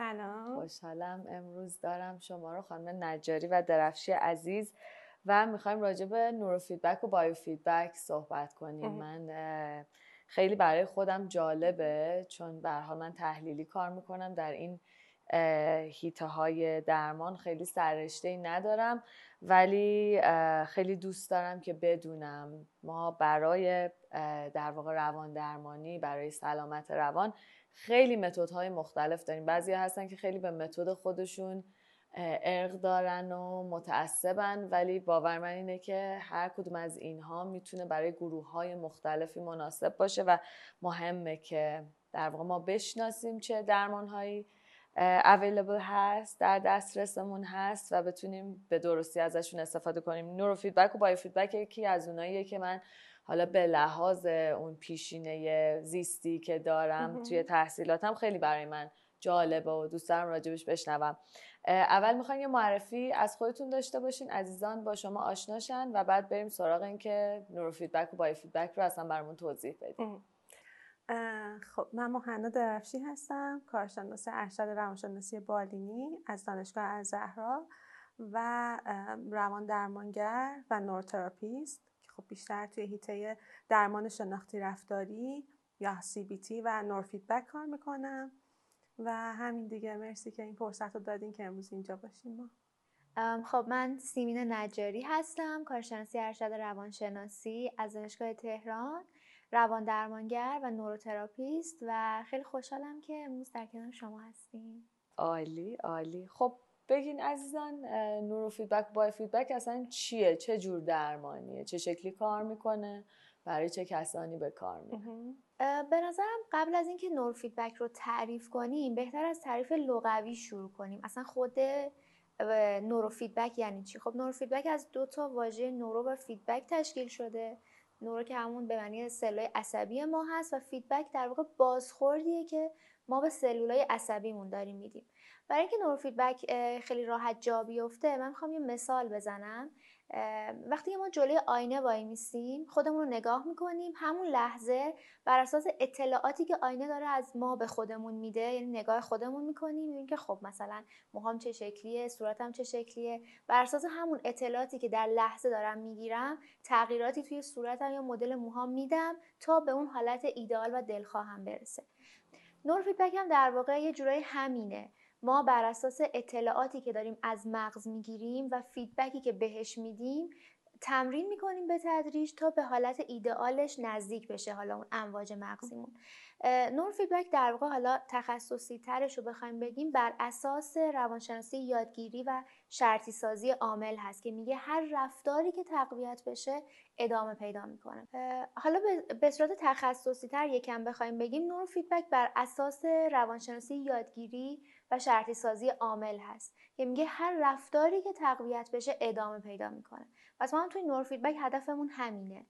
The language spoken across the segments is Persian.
سلام. خوشحالم امروز دارم شما رو خانم نجاری و درفشی عزیز و می‌خوایم راجع به نورو فیدبک و biofeedback صحبت کنیم. من خیلی برای خودم جالبه چون به هر حال من تحلیلی کار می‌کنم در این حیطه های درمان. خیلی سررشته ای ندارم ولی خیلی دوست دارم که بدونم ما برای در واقع روان درمانی برای سلامت روان خیلی متدهای مختلف داریم. بعضی هستن که خیلی به متد خودشون عرق دارن و متعصبن ولی باور من اینه که هر کدوم از اینها می‌تونه برای گروه های مختلفی مناسب باشه و مهمه که در واقع ما بشناسیم چه درمان هایی available هست در دسترسمون هست و بتونیم به درستی ازشون استفاده کنیم. نورو فیدبک و biofeedback یکی از اوناییه که من حالا به لحاظ اون پیشینه زیستی که دارم توی تحصیلاتم خیلی برای من جالبه و دوست دارم راجع بهش بشنوم. اول می‌خوایم یه معرفی از خودتون داشته باشین عزیزان با شما آشناشن و بعد بریم سراغ این که نورو فیدبک و biofeedback رو اصلا برامون توضیح بدیم خب من مهنا درفشی هستم کارشناس ارشد روانشناسی بالینی از دانشگاه الزهرا و روان درمانگر و neurotherapist که خب بیشتر توی حیطه درمان شناختی رفتاری یا CBT و نور فیدبک کار می‌کنم. و همین دیگه. مرسی که این فرصت رو دادین که امروز اینجا باشیم ما. خب من سیمین نجاری هستم کارشناسی ارشد روانشناسی از دانشگاه تهران روان درمانگر و neurotherapist و خیلی خوشحالم که امروز در کنار شما هستیم. عالی عالی. خب بگین عزیزان neurofeedback biofeedback اصلا چیه؟ چه جور درمانیه؟ چه شکلی کار می‌کنه؟ برای چه کسانی به کار می‌کنه به نظرم قبل از اینکه نور فیدبک رو تعریف کنیم بهتره از تعریف لغوی شروع کنیم. اصلا خود نورو فیدبک یعنی چی؟ خب نورو فیدبک از دو تا واژه neuro و feedback تشکیل شده. neuro که همون به معنی سلولای عصبی ما هست و feedback در واقع بازخوردیه که ما به سلولای عصبیمون داریم میدیم. برای اینکه نورو فیدبک خیلی راحت جا بیفته من می‌خوام یه مثال بزنم. وقتی ما جلوی آینه وای میسیم خودمون رو نگاه می‌کنیم همون لحظه بر اساس اطلاعاتی که آینه داره از ما به خودمون میده یعنی نگاه خودمون می‌کنیم می‌بینیم که خب مثلا موهام چه شکلیه صورتم چه شکلیه. بر اساس همون اطلاعاتی که در لحظه دارم می‌گیرم تغییراتی توی صورتم یا مدل موهام میدم تا به اون حالت ایدئال و دلخواهم برسه. نور فیدبک هم در واقع یه جورایی همینه. ما بر اساس اطلاعاتی که داریم از مغز می‌گیریم و feedback ی که بهش میدیم تمرین می‌کنیم به تدریج تا به حالت ایدئالش نزدیک بشه حالا اون امواج مغزیمون. نور فیدبک در واقع حالا تخصصی ترش رو بخوایم بگیم بر اساس روانشناسی یادگیری و شرطی سازی عامل هست که میگه هر رفتاری که تقویت بشه ادامه پیدا می‌کنه. حالا به صورت تخصصی تر یکم بخوایم بگیم نوروفیدبک بر اساس روانشناسی یادگیری و شرطی سازی عامل هست که میگه هر رفتاری که تقویت بشه ادامه پیدا می‌کنه. پس ما هم توی نوروفیدبک هدفمون همینه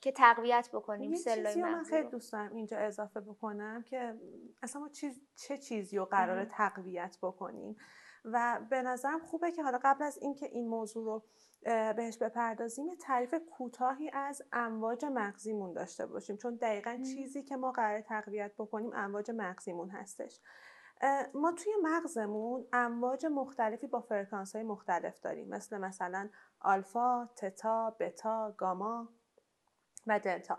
که تقویت بکنیم سلولای من خیلی دوست دارم اینجا اضافه بکنم که اصلا ما چیز چه چیزی رو قرار تقویت بکنیم؟ و به نظرم خوبه که حالا قبل از اینکه این موضوع رو بهش بپردازیم یه تعریف کوتاهی از امواج مغزیمون داشته باشیم. چون دقیقا چیزی که ما قرار تقویت بکنیم امواج مغزیمون هستش. ما توی مغزمون امواج مختلفی با فرکانس های مختلف داریم. مثل مثلا آلفا، تتا، بتا، گاما و دلتا.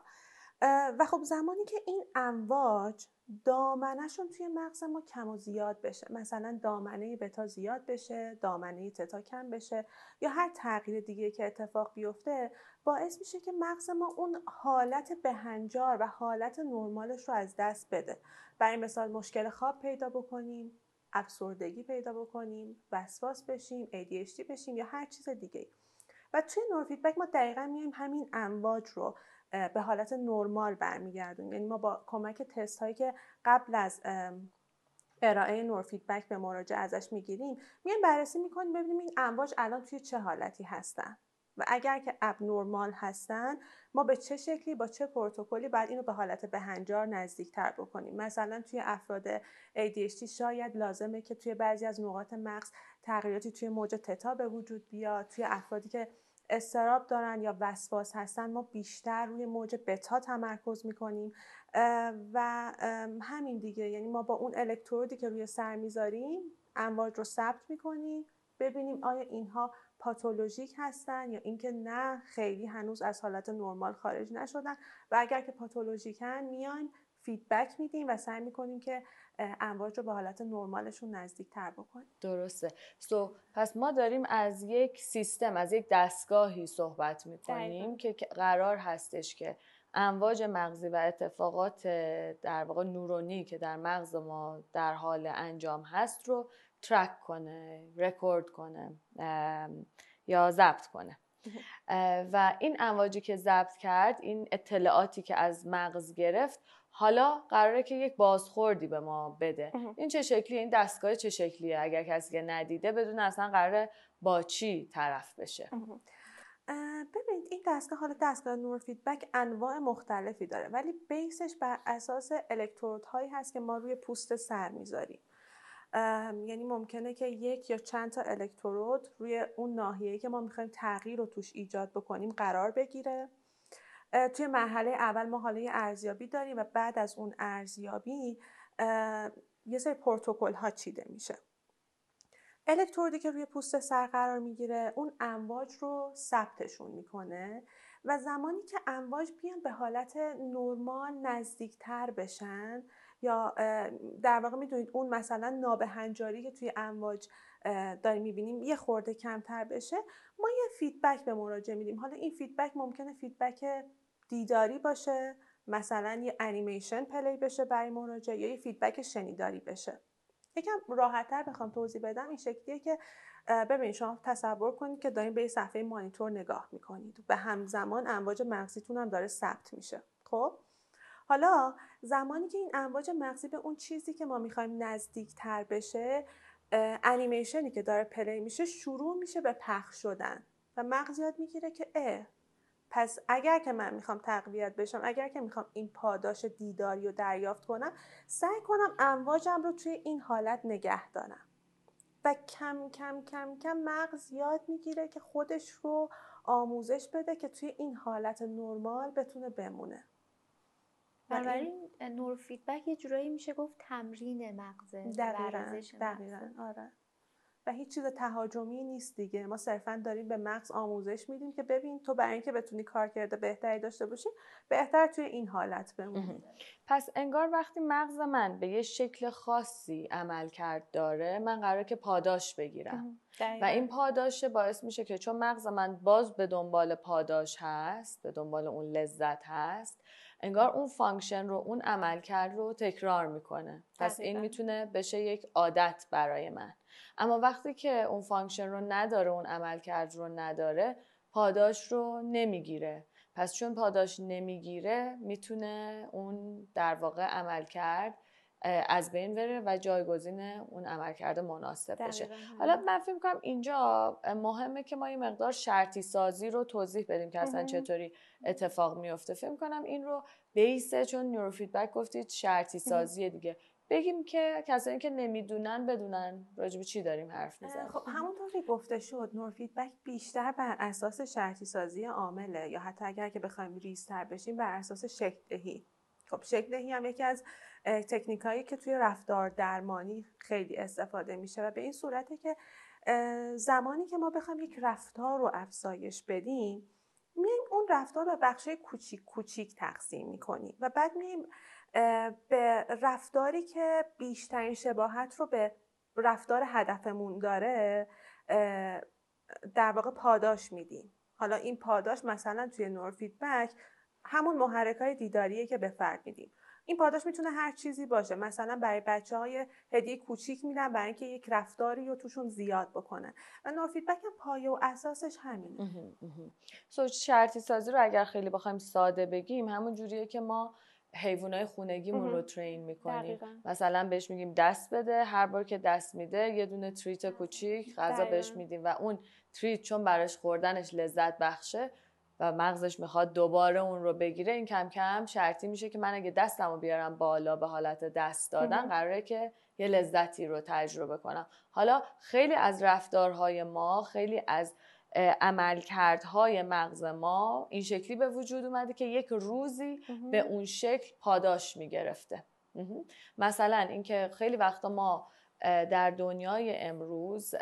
و خب زمانی که این امواج دامنهشون توی مغز ما کم و زیاد بشه مثلا دامنه بتا زیاد بشه دامنه تتا کم بشه یا هر تغییر دیگه که اتفاق بیفته باعث میشه که مغز ما اون حالت بهنجار و حالت نرمالش رو از دست بده. برای مثال مشکل خواب پیدا بکنیم افسردگی پیدا بکنیم وسواس بشیم ADHD بشیم یا هر چیز دیگه و توی نوروفیدبک ما دقیقا میایم همین امواج رو به حالت نرمال برمیگردونیم. یعنی ما با کمک تست هایی که قبل از ارائه نوروفیدبک به مراجع ازش می‌گیریم میایم بررسی می‌کنیم ببینیم این امواج الان توی چه حالتی هستن. و اگر که اب نرمال هستن ما به چه شکلی با چه پروتکلی بعد اینو به حالت بهنجار نزدیکتر بکنیم؟ مثلا توی افراد ADHD شاید لازمه که توی بعضی از نقاط مغز تغییراتی توی موج تتا به وجود بیاد. توی افرادی که استراب دارن یا وسواس هستن ما بیشتر روی موج بتا تمرکز می‌کنیم. و همین دیگه. یعنی ما با اون الکترودی که روی سر می‌ذاریم امواج رو ثبت می‌کنیم ببینیم آیا اینها پاتولوژیک هستن یا اینکه نه خیلی هنوز از حالت نرمال خارج نشدن. و اگر که پاتولوژیکن میایم فیدبک میدیم و سعی می‌کنیم که امواج رو به حالت نرمالشون نزدیک تر بکنیم. درسته. سو پس ما داریم از یک سیستم از یک دستگاهی صحبت می‌کنیم که قرار هستش که امواج مغزی و اتفاقات در واقع نورونی که در مغز ما در حال انجام هست رو ترک کنه رکورد کنه یا ضبط کنه. و این امواجی که ضبط کرد این اطلاعاتی که از مغز گرفت حالا قراره که یک بازخوردی به ما بده. این چه شکلیه؟ این دستگاه چه شکلیه؟ اگر کسی که ندیده بدون اصلا قراره با چی طرف بشه. ببینید این دستگاه حالا دستگاه نور فیدبک انواع مختلفی داره ولی بیسش بر اساس الکترودهایی هست که ما روی پوست سر می‌ذاریم. یعنی ممکنه که یک یا چند تا الکترود روی اون ناحیه‌ای که ما می‌خوایم تغییر رو توش ایجاد بکنیم قرار بگیره. توی مرحله اول ما حاله ارزیابی داریم و بعد از اون ارزیابی یه سری پروتکل ها چیده میشه. الکترودی که روی پوست سر قرار می‌گیره اون امواج رو ثبتشون می‌کنه و زمانی که امواج بیان به حالت نرمال نزدیکتر بشن یا در واقع می‌دونید اون مثلا نابهنجاری که توی امواج داریم می‌بینیم یه خورده کمتر بشه ما یه feedback به مراجع میدیم. حالا این feedback ممکنه feedback دیداری باشه مثلا یه انیمیشن play بشه برای مراجع یا یه feedback شنیداری بشه. یکم راحتتر بخوام توضیح بدم این شکلیه که ببینید شما تصور کنید که دارین به صفحه مانیتور نگاه می‌کنید و همزمان امواج مغزیتون هم داره ثبت میشه. خب؟ حالا زمانی که این امواج مغزی به اون چیزی که ما می‌خوایم نزدیک تر بشه انیمیشنی که داره پلی میشه شروع میشه به پخش شدن و مغز یاد می‌گیره که اه پس اگر که من می‌خوام تقویت بشم اگر که می‌خوام این پاداش دیداری رو دریافت کنم سعی کنم امواجم رو توی این حالت نگه دارم. و کم کم کم کم مغز یاد می‌گیره که خودش رو آموزش بده که توی این حالت نرمال بتونه بمونه. بنابراین نور فیدبک یه جورایی میشه گفت تمرین مغزه دقیقا, دقیقا. آره. و هیچ چیز تهاجمی نیست دیگه. ما صرفا داریم به مغز آموزش میدیم که ببین تو برای اینکه بتونی کار کرده بهتری داشته باشی بهتر توی این حالت بمونی. پس انگار وقتی مغز من به یه شکل خاصی عمل کرد داره من قراره که پاداش بگیرم. و این پاداش باعث میشه که چون مغز من باز به دنبال پاداش هست به دنبال اون لذت هست انگار اون function رو اون عملکرد رو تکرار می‌کنه. پس این می‌تونه بشه یک عادت برای من. اما وقتی که اون function رو نداره اون عملکرد رو نداره پاداش رو نمی‌گیره. پس چون پاداش نمی‌گیره می‌تونه اون در واقع عملکرد از بین بره و جایگزین اون عملکرد مناسب بشه. حالا من فکر کنم اینجا مهمه که ما یه مقدار شرطی سازی رو توضیح بدیم که اصلا چطوری اتفاق میفته فکر کنم این رو بیسه چون نیوروفیدبک گفتید شرطی سازی دیگه. بگیم که کسانی که نمی‌دونن بدونن راجب چی داریم حرف می‌زنیم. خب همونطور که گفته شد نور فیدبک بیشتر بر اساس شرطی سازی عامله یا حتی اگر که بخوایم ریزتر بشیم بر اساس شکل دهی. خب شکل دهی هم یکی از تکنیک هایی که توی رفتار درمانی خیلی استفاده میشه و به این صورته که زمانی که ما بخوایم یک رفتار رو افزایش بدیم میایم اون رفتار رو بخشای کوچیک کوچیک تقسیم می‌کنیم و بعد میایم به رفتاری که بیشترین شباهت رو به رفتار هدفمون داره در واقع پاداش میدیم. حالا این پاداش مثلا توی نور فیدبک همون محرک های دیداریه که به فرد میدیم. این پاداش می‌تونه هر چیزی باشه. مثلا برای بچه های هدیه کوچیک میدن برای اینکه یک رفتاری رو توشون زیاد بکنه و نور فیدبک هم پایه و اساسش همینه. سو شرطی سازی رو اگر خیلی بخوایم ساده بگیم همون جوریه که ما حیوانای خونگیمون رو ترین می‌کنیم. مثلا بهش میگیم دست بده. هر بار که دست میده یه دونه تریت کوچیک غذا بهش میدیم. و اون تریت چون براش خوردنش لذت بخشه و مغزش می‌خواد دوباره اون رو بگیره این کم کم شرطی میشه که من اگه دستم رو بیارم بالا به حالت دست دادن قراره که یه لذتی رو تجربه کنم. حالا خیلی از رفتارهای ما خیلی از عملکردهای مغز ما این شکلی به وجود اومده که یک روزی به اون شکل پاداش می‌گرفته. مثلا اینکه خیلی وقتا ما در دنیای امروز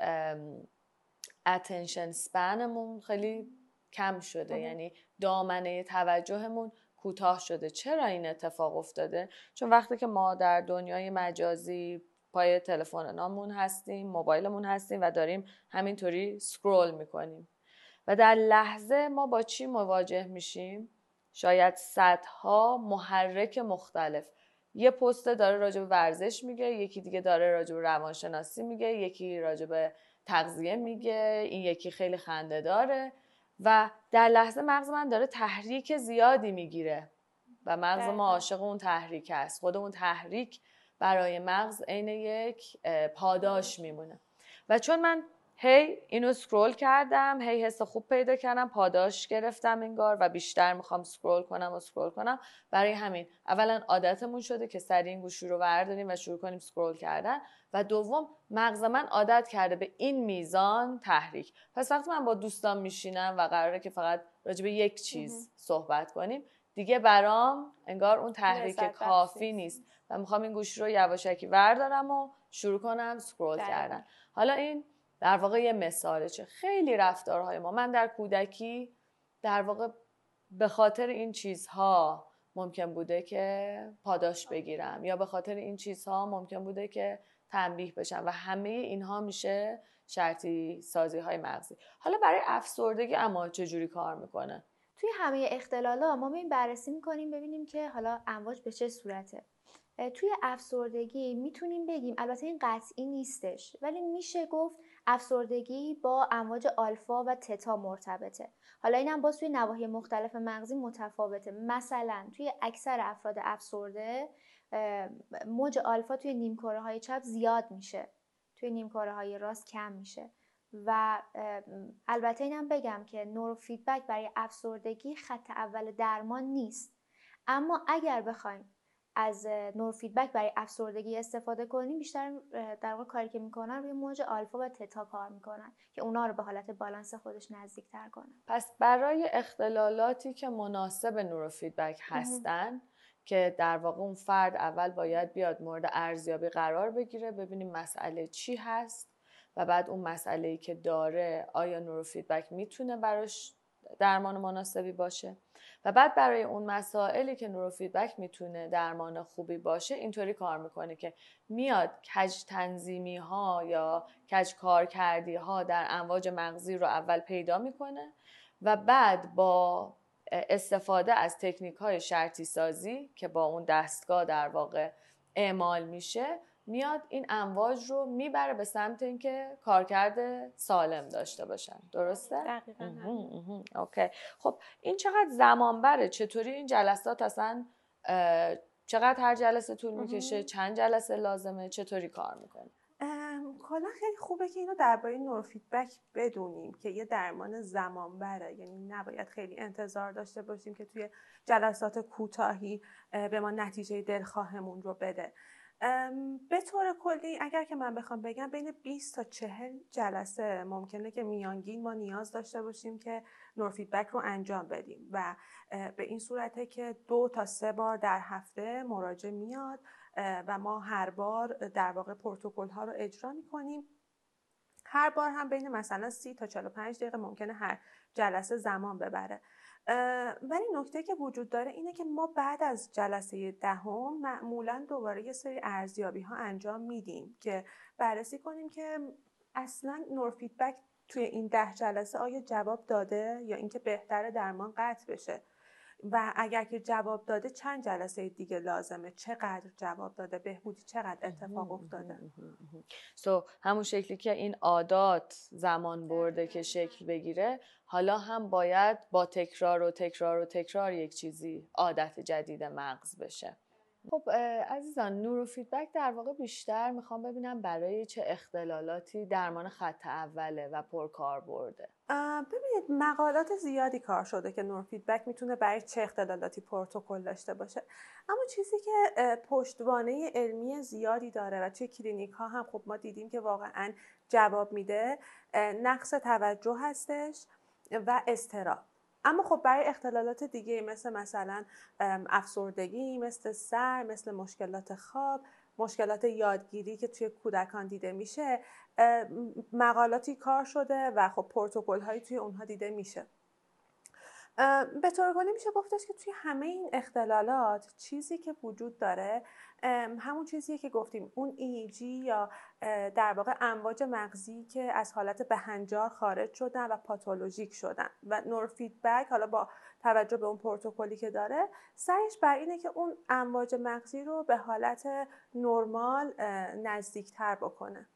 اتنشن سپنمون خیلی کم شده یعنی دامنه توجهمون کوتاه شده. چرا این اتفاق افتاده؟ چون وقتی که ما در دنیای مجازی پای تلفن نامون هستیم موبایلمون هستیم و داریم همینطوری سکرول می‌کنیم. و در لحظه ما با چی مواجه میشیم؟ شاید صدها محرک مختلف. یه پست داره راجع به ورزش میگه یکی دیگه داره راجع به روانشناسی میگه یکی راجع به تغذیه میگه این یکی خیلی خنده داره. و در لحظه مغز من داره تحریک زیادی می‌گیره و مغز ما عاشق اون تحریک است. خود اون تحریک برای مغز عین یک پاداش میمونه. و چون من هی اینو سکرول کردم هی حس خوب پیدا کردم پاداش گرفتم انگار و بیشتر می‌خوام سکرول کنم و سکرول کنم برای همین اولا عادتمون شده که سری این گوشی رو برداریم و شروع کنیم سکرول کردن. و دوم مغز من عادت کرده به این میزان تحریک. پس وقتی من با دوستان میشینم و قراره که فقط راجع به یک چیز صحبت کنیم دیگه برام انگار اون تحریک کافی نیست و می‌خوام این گوشی رو یواشکی وردارم و شروع کنم سکرول کردن. حالا این در واقع یه مثاله چه؟ خیلی رفتارهای ما. من در کودکی در واقع به خاطر این چیزها ممکن بوده که پاداش بگیرم یا به خاطر این چیزها ممکن بوده که تنبیه بشم و همه اینها میشه شرطی سازی های مغزی. حالا برای افسردگی اما چجوری کار می‌کنه؟ توی همه اختلالا ما این بررسی می‌کنیم ببینیم که حالا امواج به چه صورته. توی افسردگی می‌تونیم بگیم البته این قطعی نیستش ولی میشه گفت افسردگی با امواج آلفا و تتا مرتبطه. حالا اینم باز توی نواحی مختلف مغزی متفاوته. مثلا توی اکثر افراد افسرده موج آلفا توی نیمکره های چپ زیاد میشه. توی نیمکره های راست کم میشه. و البته اینم بگم که نورو فیدبک برای افسردگی خط اول درمان نیست. اما اگر بخوایم از نوروفیدبک برای افسردگی استفاده کنیم بیشتر در واقع کاری که می‌کنن روی موج آلفا و تتا کار می‌کنن که اونا رو به حالت بالانس خودش نزدیک تر کنن. پس برای اختلالاتی که مناسب نورو فیدبک هستن که در واقع اون فرد اول باید بیاد مورد ارزیابی قرار بگیره ببینیم مسئله چی هست و بعد اون مسئله ای که داره آیا نورو فیدبک می‌تونه براش درمان مناسبی باشه؟ و بعد برای اون مسائلی که نورو فیدبک می‌تونه درمان خوبی باشه اینطوری کار می‌کنه که میاد کج تنظیمی ها یا کج کار کردی ها در امواج مغزی رو اول پیدا می‌کنه و بعد با استفاده از تکنیک های شرطی سازی که با اون دستگاه در واقع اعمال میشه میاد این امواج رو می‌بره به سمت اینکه کارکرد سالم داشته باشن. درسته؟ دقیقا اوکی. خب این چقدر زمان بره چطوری این جلسات اصلا چقدر هر جلسه طول می‌کشه؟ چند جلسه لازمه؟ چطوری کار می‌کنه کلا خیلی خوبه که اینو درباره نورو فیدبک بدونیم که یه درمان زمان بره یعنی نباید خیلی انتظار داشته باشیم که توی جلسات کوتاهی به ما نتیجه دلخواهمون رو بده. به طور کلی اگر که من بخوام بگم بین 20 تا 40 جلسه ممکنه که میانگین ما نیاز داشته باشیم که نوروفیدبک رو انجام بدیم و به این صورته که دو تا سه بار در هفته مراجع میاد و ما هر بار در واقع پروتکل ها رو اجرا می‌کنیم. هر بار هم بین مثلا 30 تا 45 دقیقه ممکنه هر جلسه زمان ببره. ولی نکته که وجود داره اینه که ما بعد از جلسه دهم معمولا دوباره یه سری ارزیابی ها انجام میدیم که بررسی کنیم که اصلا نور فیدبک توی این ده جلسه آیا جواب داده یا اینکه بهتره درمان قطع بشه. و اگر که جواب داده چند جلسه دیگه لازمه؟ چقدر جواب داده؟ بهبودی چقدر اتفاق افتاده؟ سو so, همون شکلی که این عادات زمان برده که شکل بگیره حالا هم باید با تکرار و تکرار و تکرار یک چیزی عادت جدید مغز بشه. خب عزیزان نورو فیدبک در واقع بیشتر می‌خوام ببینم برای چه اختلالاتی درمان خط اوله و پرکار برده ببینید مقالات زیادی کار شده که نوروفیدبک می‌تونه برای چه اختلالاتی پروتکل داشته باشه. اما چیزی که پشتوانه علمی زیادی داره و توی کلینیک ها هم خب ما دیدیم که واقعا جواب میده نقص توجه هستش و اضطراب اما خب برای اختلالات دیگه مثل مثلا افسردگی مثل صرع مثل مشکلات خواب مشکلات یادگیری که توی کودکان دیده میشه مقالاتی کار شده و خب پروتکل هایی توی اونها دیده میشه. به طور کلی میشه گفتش که توی همه این اختلالات چیزی که وجود داره همون چیزیه که گفتیم اون ایجی یا در واقع امواج مغزی که از حالت بهنجار خارج شدن و پاتولوژیک شدن و نور فیدبک حالا با توجه به اون پروتکلی که داره سعیش بر اینه که اون امواج مغزی رو به حالت نرمال نزدیکتر بکنه.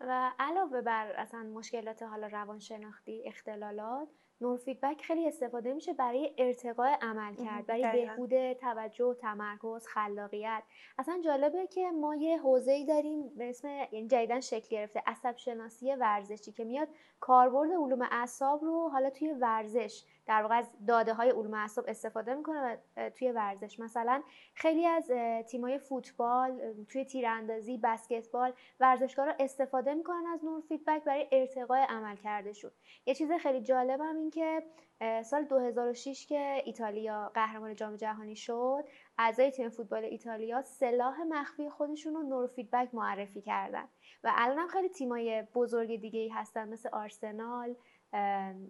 و علاوه بر اصلا مشکلات حالا روانشناختی اختلالات نور فیدبک خیلی استفاده میشه برای ارتقاء عمل کرد برای بهبود توجه تمرکز خلاقیت. اصلا جالبه که ما یه حوزه داریم به اسم یعنی جدیدن شکل گرفته عصب شناسی ورزشی که میاد کاربرد علوم اعصاب رو حالا توی ورزش در واقع از داده های علوم اعصاب استفاده می‌کنه توی ورزش. مثلا خیلی از تیمای فوتبال توی تیراندازی بسکتبال ورزشکارا استفاده می‌کنن از نوروفیدبک برای ارتقاء عملکردشون یه چیز خیلی جالب هم این که سال 2006 که ایتالیا قهرمان جام جهانی شد اعضای تیم فوتبال ایتالیا سلاح مخفی خودشون رو نوروفیدبک معرفی کردن. و الان هم خیلی تیمای بزرگ دیگه ای هستن مثل آرسنال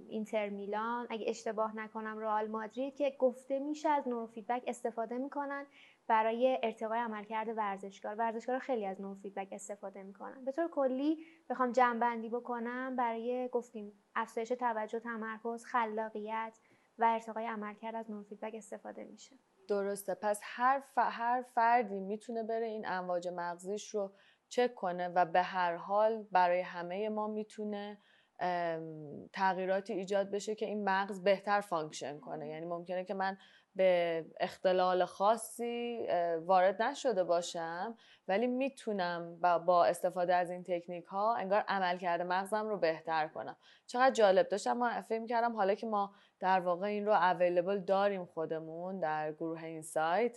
اینتر میلان. اگه اشتباه نکنم رئال مادرید که گفته میشه از نوروفیدبک استفاده می‌کنن برای ارتقای عملکرد ورزشکار. ورزشکار خیلی از نوروفیدبک استفاده می‌کنن. به طور کلی بخوام جمع بکنم برای گفتیم افزایش توجه تمرکز خلاقیت و ارتقای عملکرد از نوروفیدبک استفاده میشه. درسته. پس هر, هر فردی می‌تونه بره این امواج مغزیش رو چک کنه و به هر حال برای همه ما می‌تونه تغییراتی ایجاد بشه که این مغز بهتر function کنه. یعنی ممکنه که من به اختلال خاصی وارد نشده باشم ولی می‌تونم با استفاده از این تکنیک ها انگار عملکرد مغزم رو بهتر کنم. چقدر جالب. داشتم من فکر کردم حالا که ما در واقع این رو available داریم خودمون در گروه اینسایت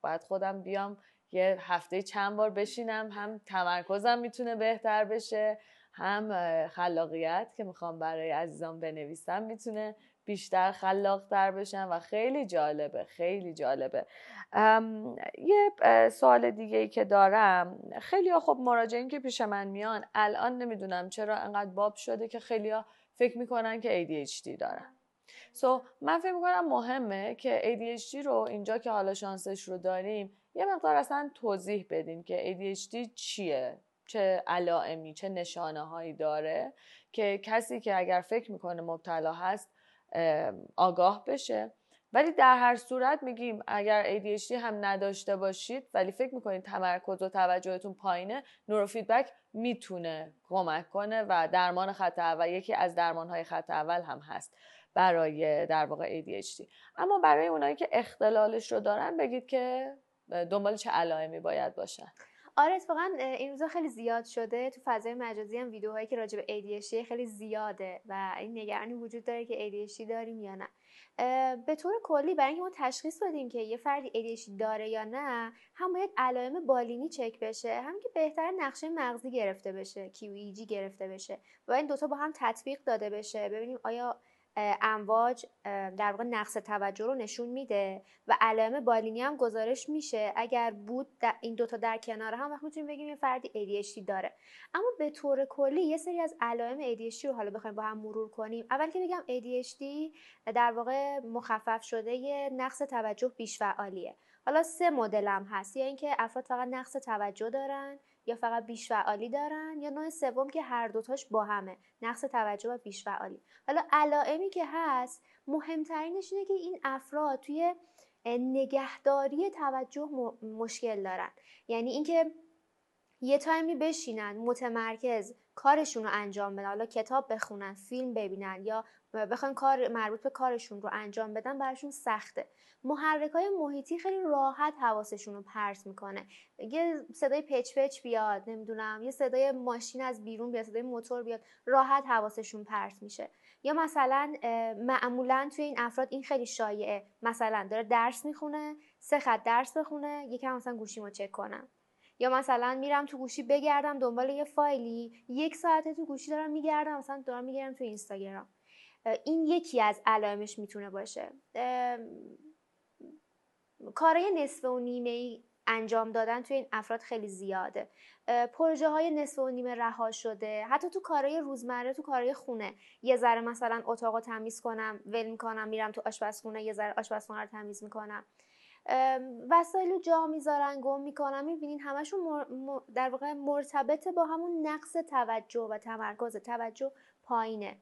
باید خودم بیام یه هفته چند بار بشینم هم تمرکزم می‌تونه بهتر بشه. هم خلاقیت که می‌خوام برای عزیزان بنویسم می‌تونه بیشتر خلاقتر بشن و خیلی جالبه خیلی جالبه. یه سوال دیگه ای که دارم. خیلی ها خب مراجعین که پیش من میان الان نمی‌دونم چرا انقدر باب شده که خیلی ها فکر می‌کنن که ADHD دارن. سو so, من فکر می‌کنم مهمه که ADHD رو اینجا که حالا شانسش رو داریم یه مقدار اصلا توضیح بدیم که ADHD چیه. چه علائمی چه نشانه هایی داره که کسی که اگر فکر می‌کنه مبتلا هست آگاه بشه. ولی در هر صورت میگیم اگر ADHD هم نداشته باشید ولی فکر می‌کنید تمرکز و توجهتون پایینه نوروفیدبک می‌تونه کمک کنه و درمان خط اول یکی از درمان های خط اول هم هست برای در واقع ADHD اما برای اونایی که اختلالش رو دارن بگید که دنبال چه علائمی باید باشن. آره اتفاقا این روزا خیلی زیاد شده. تو فضای مجازی هم ویدیوهایی که راجع به ADHD خیلی زیاده و این نگرانی وجود داره که ADHD داریم یا نه. به طور کلی برای اینکه ما تشخیص بدیم که یه فردی ADHD داره یا نه هم باید علائم بالینی چک بشه هم که بهتر نقشه مغزی گرفته بشه QEEG گرفته بشه. و این دوتا با هم تطبیق داده بشه. ببینیم آیا امواج در واقع نقص توجه رو نشون میده و علائم بالینی هم گزارش میشه. اگر بود این دوتا در کنار هم وقت می‌تونیم بگیم یه فردی ADHD داره. اما به طور کلی یه سری از علائم ADHD رو حالا بخوایم با هم مرور کنیم. اول که بگم ADHD در واقع مخفف شده یه نقص توجه بیش فعالیه حالا سه مدل هم هست. یا اینکه افراد فقط نقص توجه دارن یا فقط بیش فعالی دارن یا نوع سوم که هر دوتاش با همه نقص توجه و بیش فعالی حالا علائمی که هست مهمترینش اینه که این افراد توی نگهداری توجه مشکل دارن. یعنی اینکه یه تایمی بشینن متمرکز کارشون رو انجام بدن. حالا کتاب بخونن فیلم ببینن یا بخوان کار مربوط به کارشون رو انجام بدن براشون سخته. محرک های محیطی خیلی راحت حواسشون رو پرت می‌کنه. یه صدای پچ پچ بیاد نمی‌دونم یه صدای ماشین از بیرون بیاد صدای موتور بیاد راحت حواسشون پرت میشه. یا مثلا معمولا توی این افراد این خیلی شایعه. مثلا داره درس می‌خونه سه خط درس بخونه یکم مثلا گوشیمو چک کنم یا مثلا میرم تو گوشی بگردم دنبال یه فایلی یک ساعته تو گوشی دارم میگردم مثلا دارم میگردم تو اینستاگرام. این یکی از علائمش می‌تونه باشه. کارهای نصف و نیمه ای انجام دادن توی این افراد خیلی زیاده. پروژه های نصف و نیمه رها شده. حتی تو کارهای روزمره تو کارهای خونه. یه ذره مثلا اتاق تمیز کنم ول می‌کنم میرم تو آشپزخونه یه ذره آشپزخونه رو تمیز می‌کنم. وسایل جا می‌ذارن گم می‌کنن می‌بینین همشون در واقع مرتبط با همون نقص توجه و تمرکز توجه پایینه.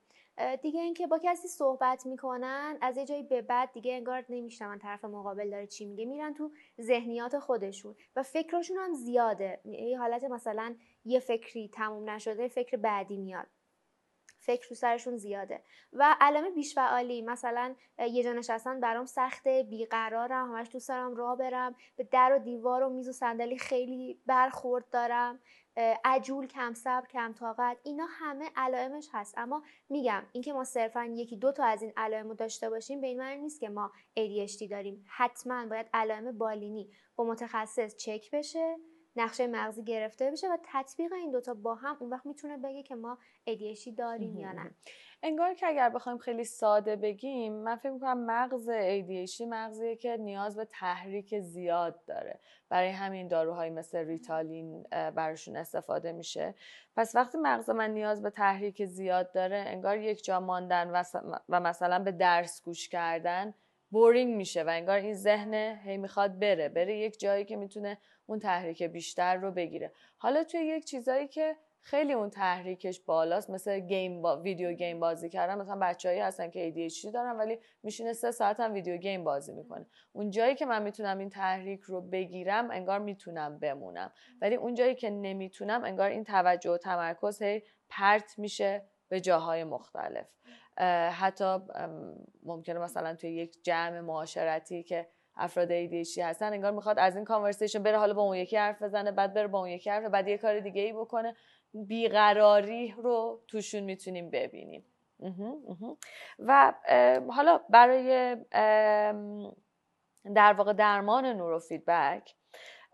دیگه اینکه با کسی صحبت می‌کنن از یه جایی به بعد دیگه انگار نمیشنون طرف مقابل داره چی میگه میرن تو ذهنیات خودشون و فکرشون هم زیاده. یه حالت مثلا یه فکری تموم نشده فکر بعدی میاد. فکر تو سرشون زیاده. و علامه بیش فعالی مثلا یه جا نشستن برام سخته بیقرارم همش دوست دارم راه برم به در و دیوار و میز و صندلی خیلی برخورد دارم عجول کم صبر کم طاقت اینا همه علائمش هست. اما میگم اینکه ما صرفا یکی دو تا از این علائم رو داشته باشیم به این معنی نیست که ما ADHD داریم. حتما باید علائم بالینی با متخصص چک بشه. نقشه مغزی گرفته بشه و تطبیق این دوتا با هم اون وقت می‌تونه بگه که ما ADHD داریم یا نه. انگار که اگر بخوایم خیلی ساده بگیم من فکر می‌کنم مغز ADHD مغزیه که نیاز به تحریک زیاد داره. برای همین داروهایی مثل ریتالین براشون استفاده میشه. پس وقتی مغز من نیاز به تحریک زیاد داره انگار یک جا ماندن و مثلا به درس گوش کردن boring میشه و انگار این ذهن هی می‌خواد بره. بره یک جایی که می‌تونه اون تحریک بیشتر رو بگیره. حالا توی یک چیزایی که خیلی اون تحریکش بالاست مثل game با... video game بازی کردن مثلا بچههایی هستن که ADHD دارن ولی میشینه سه ساعت هم video game بازی می‌کنه. اون جایی که من می‌تونم این تحریک رو بگیرم انگار می‌تونم بمونم. ولی اون جایی که نمی‌تونم انگار این توجه و تمرکز هی پرت میشه به جاهای مختلف. حتی ممکنه مثلا توی یک جمع معاشرتی که افراد ADHD هستن انگار می‌خواد از این کانورسیشن بره حالا با اون یکی حرف بزنه بعد بره با اون یکی حرف بعد یه کار دیگه ای بکنه. بیقراری رو توشون می‌تونیم ببینیم. و حالا برای در واقع درمان نورو فیدبک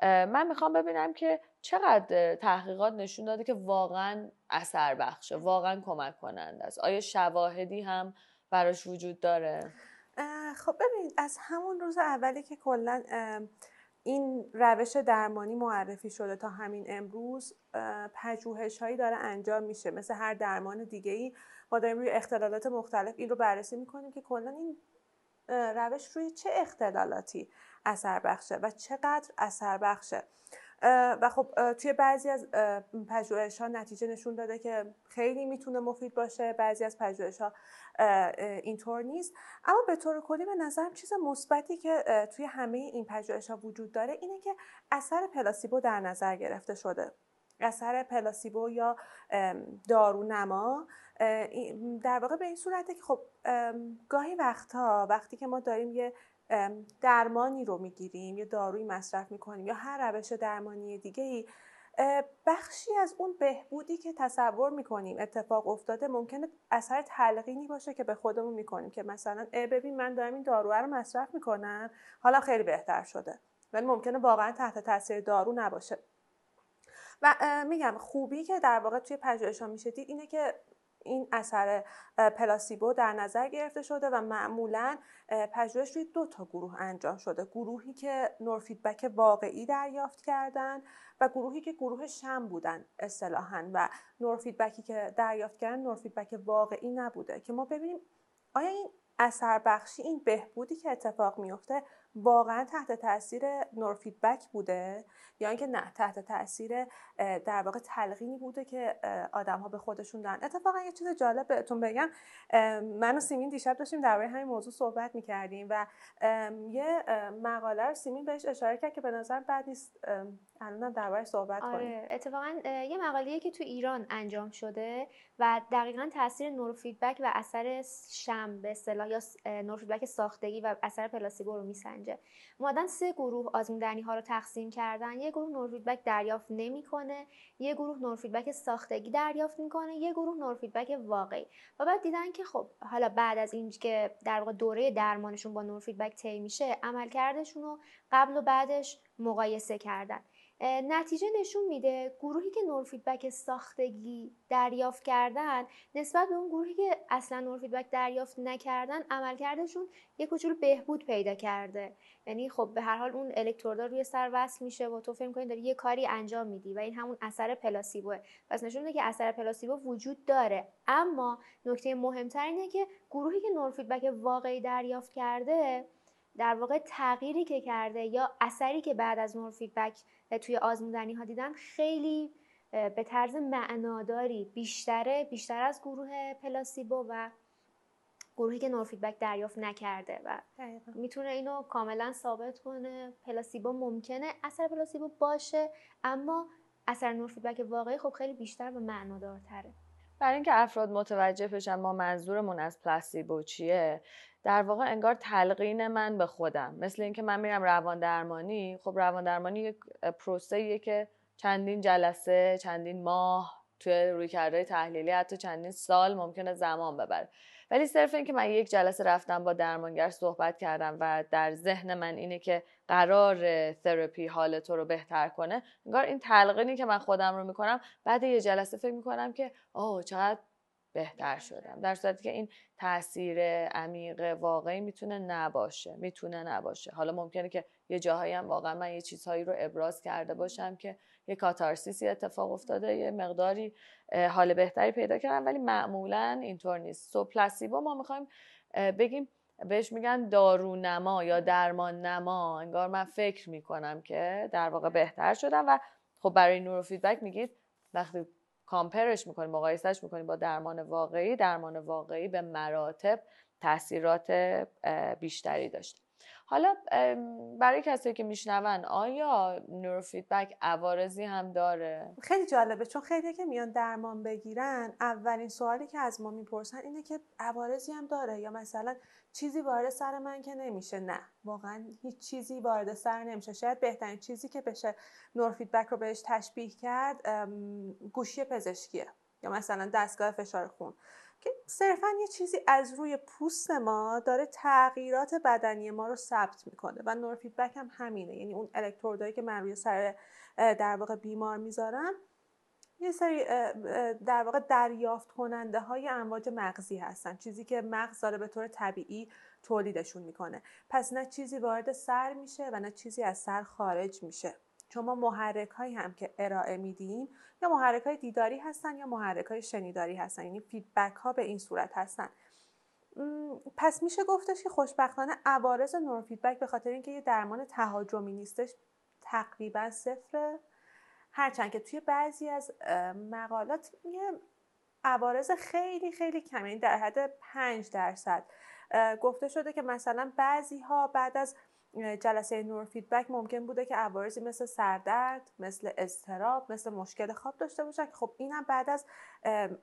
من می‌خوام ببینم که چقدر تحقیقات نشون داده که واقعا اثر بخشه واقعا کمک کننده است. آیا شواهدی هم براش وجود داره؟ خب ببینید از همون روز اولی که کلا این روش درمانی معرفی شده تا همین امروز پژوهش هایی داره انجام میشه. مثل هر درمان دیگه ای ما داریم روی اختلالات مختلف این رو بررسی می‌کنیم که کلا این روش روی چه اختلالاتی اثر بخشه و چقدر اثر بخشه. و خب توی بعضی از پژوهش ها نتیجه نشون داده که خیلی می‌تونه مفید باشه بعضی از پژوهش ها اینطور نیست. اما به طور کلی به نظرم چیز مثبتی که توی همه این پژوهش ها وجود داره اینه که اثر پلاسیبو در نظر گرفته شده. اثر پلاسیبو یا دارونما در واقع به این صورته که خب گاهی وقتها وقتی که ما داریم یه درمانی رو می‌گیریم یا دارویی مصرف می‌کنیم یا هر روش درمانی دیگه ای بخشی از اون بهبودی که تصور می‌کنیم اتفاق افتاده ممکنه اثر تلقینی باشه که به خودمون می‌کنیم که مثلا ای ببین من دارم این دارو رو مصرف می‌کنم حالا خیلی بهتر شده. ولی ممکنه واقعا تحت تاثیر دارو نباشه. و میگم خوبی که در واقع توی پژوهش ها میشه دید اینه که این اثر پلاسیبو در نظر گرفته شده و معمولا پژوهش روی دو تا گروه انجام شده. گروهی که نورفیدبک واقعی دریافت کردن و گروهی که گروه شم بودن اصطلاحا. و نورفیدبکی که دریافت کردن نورفیدبک واقعی نبوده. که ما ببینیم آیا این اثر بخشی این بهبودی که اتفاق میفته واقعا تحت تاثیر نوروفیدبک بوده یا اینکه نه تحت تاثیر در واقع تلقینی بوده که آدم ها به خودشون دارن. اتفاقا یه چیز جالب بهتون بگم. من و سیمین دیشب داشتیم درباره همین موضوع صحبت می‌کردیم و یه مقاله رو سیمین بهش اشاره کرد که به نظر بد نیست. الانم درباره صحبت آره. کنیم اتفاقا یه مقاله که تو ایران انجام شده و دقیقا تاثیر نوروفیدبک و اثر sham به اصطلاح یا نوروفیدبک ساختگی و اثر پلاسیبو رو میسنجه. اومدن سه گروه آزمودنی ها رو تقسیم کردن. یه گروه نوروفیدبک دریافت نمی‌کنه یه گروه نوروفیدبک ساختگی دریافت می‌کنه یه گروه نوروفیدبک واقعی. و بعد دیدن که خب حالا بعد از این که در واقع دوره درمانشون با نوروفیدبک طی میشه عملکردشون رو قبل و بعدش مقایسه کردن. نتیجه نشون میده گروهی که نوروفیدبک ساختگی دریافت کردن نسبت به اون گروهی که اصلا نوروفیدبک دریافت نکردن عملکردشون یه کوچولو بهبود پیدا کرده. یعنی خب به هر حال اون الکترودا روی سر وصل میشه و تو فکر کنی داری یه کاری انجام میدی و این همون اثر پلاسیبوه. پس نشون میده که اثر پلاسیبو وجود داره. اما نکته مهمتر اینه که گروهی که نوروفیدبک واقعی دریافت کرده در واقع تغییری که کرده یا اثری که بعد از نوروفیدبک توی آزمودنی ها دیدن خیلی به طرز معناداری بیشتره بیشتر از گروه پلاسیبو و گروهی که نوروفیدبک دریافت نکرده و می‌تونه اینو کاملا ثابت کنه. پلاسیبو ممکنه اثر پلاسیبو باشه اما اثر نوروفیدبک واقعی خب خیلی بیشتر و معنادارتره. برای اینکه افراد متوجه بشن ما منظورمون از پلاسیبو چیه در واقع انگار تلقین من به خودم. مثل اینکه من میرم روان درمانی خب روان درمانی یک پروسه که چندین جلسه چندین ماه توی رویکردهای تحلیلی حتی چندین سال ممکنه زمان ببره. ولی صرف اینکه من یک جلسه رفتم با درمانگر صحبت کردم و در ذهن من اینه که قرار تراپی حال تو رو بهتر کنه انگار این تلقینی که من خودم رو می‌کنم بعد یه جلسه فکر می‌کنم که اوه چقدر بهتر شدم. در صورتی که این تاثیر عمیق واقعی می‌تونه نباشه می‌تونه نباشه. حالا ممکنه که یه جاهایی هم واقعا من یه چیزهایی رو ابراز کرده باشم که یه کاتارسیسی اتفاق افتاده یه مقداری حال بهتری پیدا کردم ولی معمولا اینطور نیست. سو پلاسیبو ما می‌خوایم بگیم بهش میگن دارونما یا درمان نما انگار من فکر می‌کنم که در واقع بهتر شدم و خب برای نورو فیدبک میگید وقتی کامپرش می‌کنیم مقایسهش می‌کنیم با درمان واقعی درمان واقعی به مراتب تاثیرات بیشتری داشته. حالا برای کسایی که میشنون آیا نوروفیدبک عوارضی هم داره؟ خیلی جالبه چون خیلی که میان درمان بگیرن اولین سوالی که از ما می‌پرسن اینه که عوارضی هم داره یا مثلا چیزی وارد سر من که نمیشه؟ نه واقعا هیچ چیزی وارد سر نمیشه. شاید بهترین چیزی که بشه نوروفیدبک رو بهش تشبیه کرد گوشی پزشکیه یا مثلا دستگاه فشار خون. که صرفا یه چیزی از روی پوست ما داره تغییرات بدنی ما رو ثبت می‌کنه و نوروفیدبک هم همینه. یعنی اون الکترودایی که من روی سر در واقع بیمار می‌ذارم یه سری در واقع دریافت کننده های امواج مغزی هستن. چیزی که مغز داره به طور طبیعی تولیدشون می‌کنه. پس نه چیزی وارد سر میشه و نه چیزی از سر خارج میشه. چون ما محرک هایی هم که ارائه میدیم یا محرک های دیداری هستن یا محرک های شنیداری هستن یعنی فیدبک ها به این صورت هستن. پس میشه گفتش که خوشبختانه عوارض نوروفیدبک به خاطر اینکه یه درمان تهاجمی نیستش تقریبا صفره. هرچند که توی بعضی از مقالات یه عوارض خیلی خیلی کمی یعنی در حد 5 درصد. گفته شده که مثلا بعضی ها بعد از جلسه نور فیدبک ممکن بوده که عوارضی مثل سردرد مثل اضطراب مثل مشکل خواب داشته باشن که خب اینم بعد از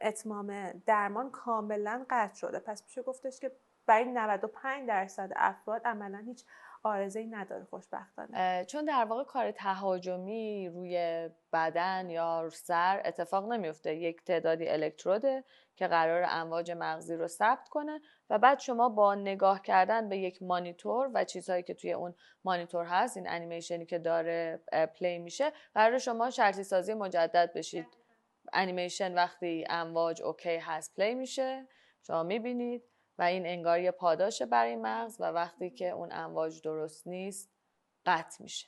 اتمام درمان کاملا قطع شده. پس میشه گفتش که برای 95 درصد افراد عملا هیچ عارضه نداره خوشبختانه. چون در واقع کار تهاجمی روی بدن یا سر اتفاق نمیفته یک تعدادی الکتروده که قراره امواج مغزی رو ثبت کنه و بعد شما با نگاه کردن به یک مانیتور و چیزهایی که توی اون مانیتور هست این انیمیشنی که داره play میشه قراره شما شرطی سازی مجدد بشید. انیمیشن وقتی امواج OK هست play میشه. شما می‌بینید. و این انگار یه پاداشه برای مغز و وقتی که اون امواج درست نیست قطع میشه.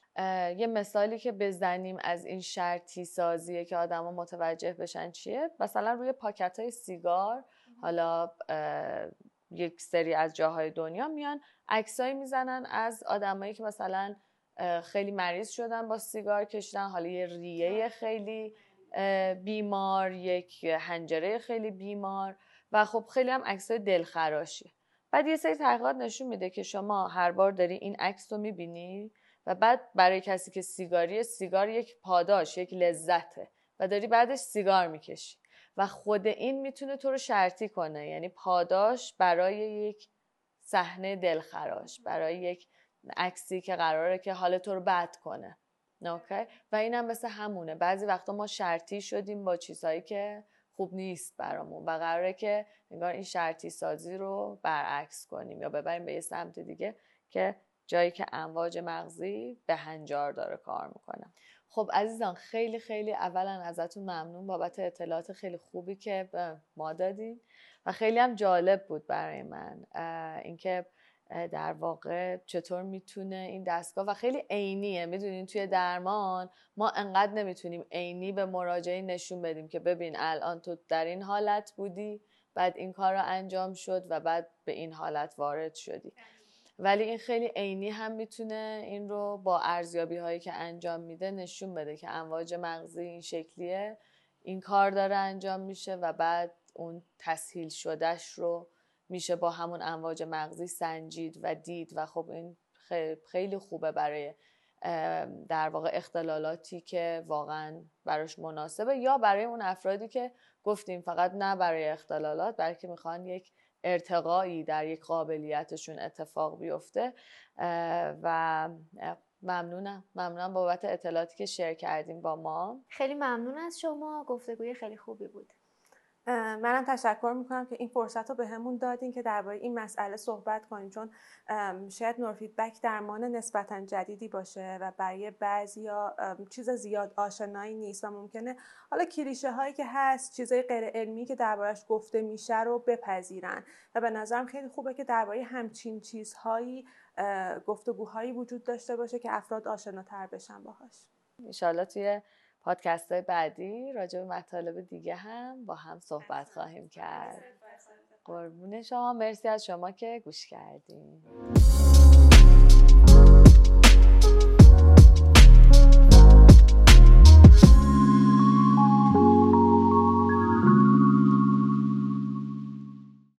یه مثالی که بزنیم از این شرطی سازیه که آدما متوجه بشن چیه. مثلا روی پاکت های سیگار حالا یک سری از جاهای دنیا میان عکسایی می‌زنن از آدمایی که مثلا خیلی مریض شدن با سیگار کشیدن. حالا یه ریه خیلی بیمار یک هنجره خیلی بیمار. و خب خیلی هم عکسای دلخراشی. بعد یه سری تحقیقات نشون میده که شما هر بار داری این عکس رو می‌بینی و بعد برای کسی که سیگاری سیگار یک پاداش یک لذته و داری بعدش سیگار می‌کشی و خود این می‌تونه تو رو شرطی کنه. یعنی پاداش برای یک صحنه دلخراش برای یک عکسی که قراره که حال تو رو بد کنه. اوکی؟ و اینم مثل همونه. بعضی وقتا ما شرطی شدیم با چیزهایی که خوب نیست برامون و قراره که انگار این شرطی سازی رو برعکس کنیم یا ببریم به یه سمت دیگه که جایی که امواج مغزی به هنجار داره کار می‌کنه. خب عزیزان خیلی خیلی اولا ازتون ممنون. بابت اطلاعات خیلی خوبی که به ما دادین و خیلی هم جالب بود برای من اینکه در واقع چطور می‌تونه این دستگاه و خیلی عینیه. می‌دونین توی درمان ما انقدر نمی‌تونیم عینی به مراجعه نشون بدیم که ببین الان تو در این حالت بودی بعد این کار رو انجام شد و بعد به این حالت وارد شدی. ولی این خیلی عینی هم می‌تونه این رو با ارزیابی هایی که انجام میده نشون بده که امواج مغزی این شکلیه. این کار داره انجام میشه و بعد اون تسهیل شدهش رو میشه با همون امواج مغزی سنجید و دید و خب این خیلی خوبه برای در واقع اختلالاتی که واقعا براش مناسبه یا برای اون افرادی که گفتیم فقط نه برای اختلالات بلکه می‌خوان یک ارتقایی در یک قابلیتشون اتفاق بیفته. و ممنونم. ممنونم بابت اطلاعاتی که شیر کردیم با ما. خیلی ممنون از شما. گفتگوی خیلی خوبی بود. منم تشکر می‌کنم که این فرصت رو به همون دادین که درباره این مسئله صحبت کنیم چون شاید نور فیدبک درمان نسبتا جدیدی باشه و برای بعضیا چیز زیاد آشنایی نیست و ممکنه حالا کلیشه هایی که هست چیزای غیر علمی که دربارش گفته میشه رو بپذیرن. و به نظرم خیلی خوبه که درباره همچین چیزهایی گفتگوهایی وجود داشته باشه که افراد آشناتر بشن باهاش. ان توی پادکست های بعدی راجع به مطالب دیگه هم با هم صحبت خواهیم کرد. قربون شما. مرسی از شما که گوش کردیم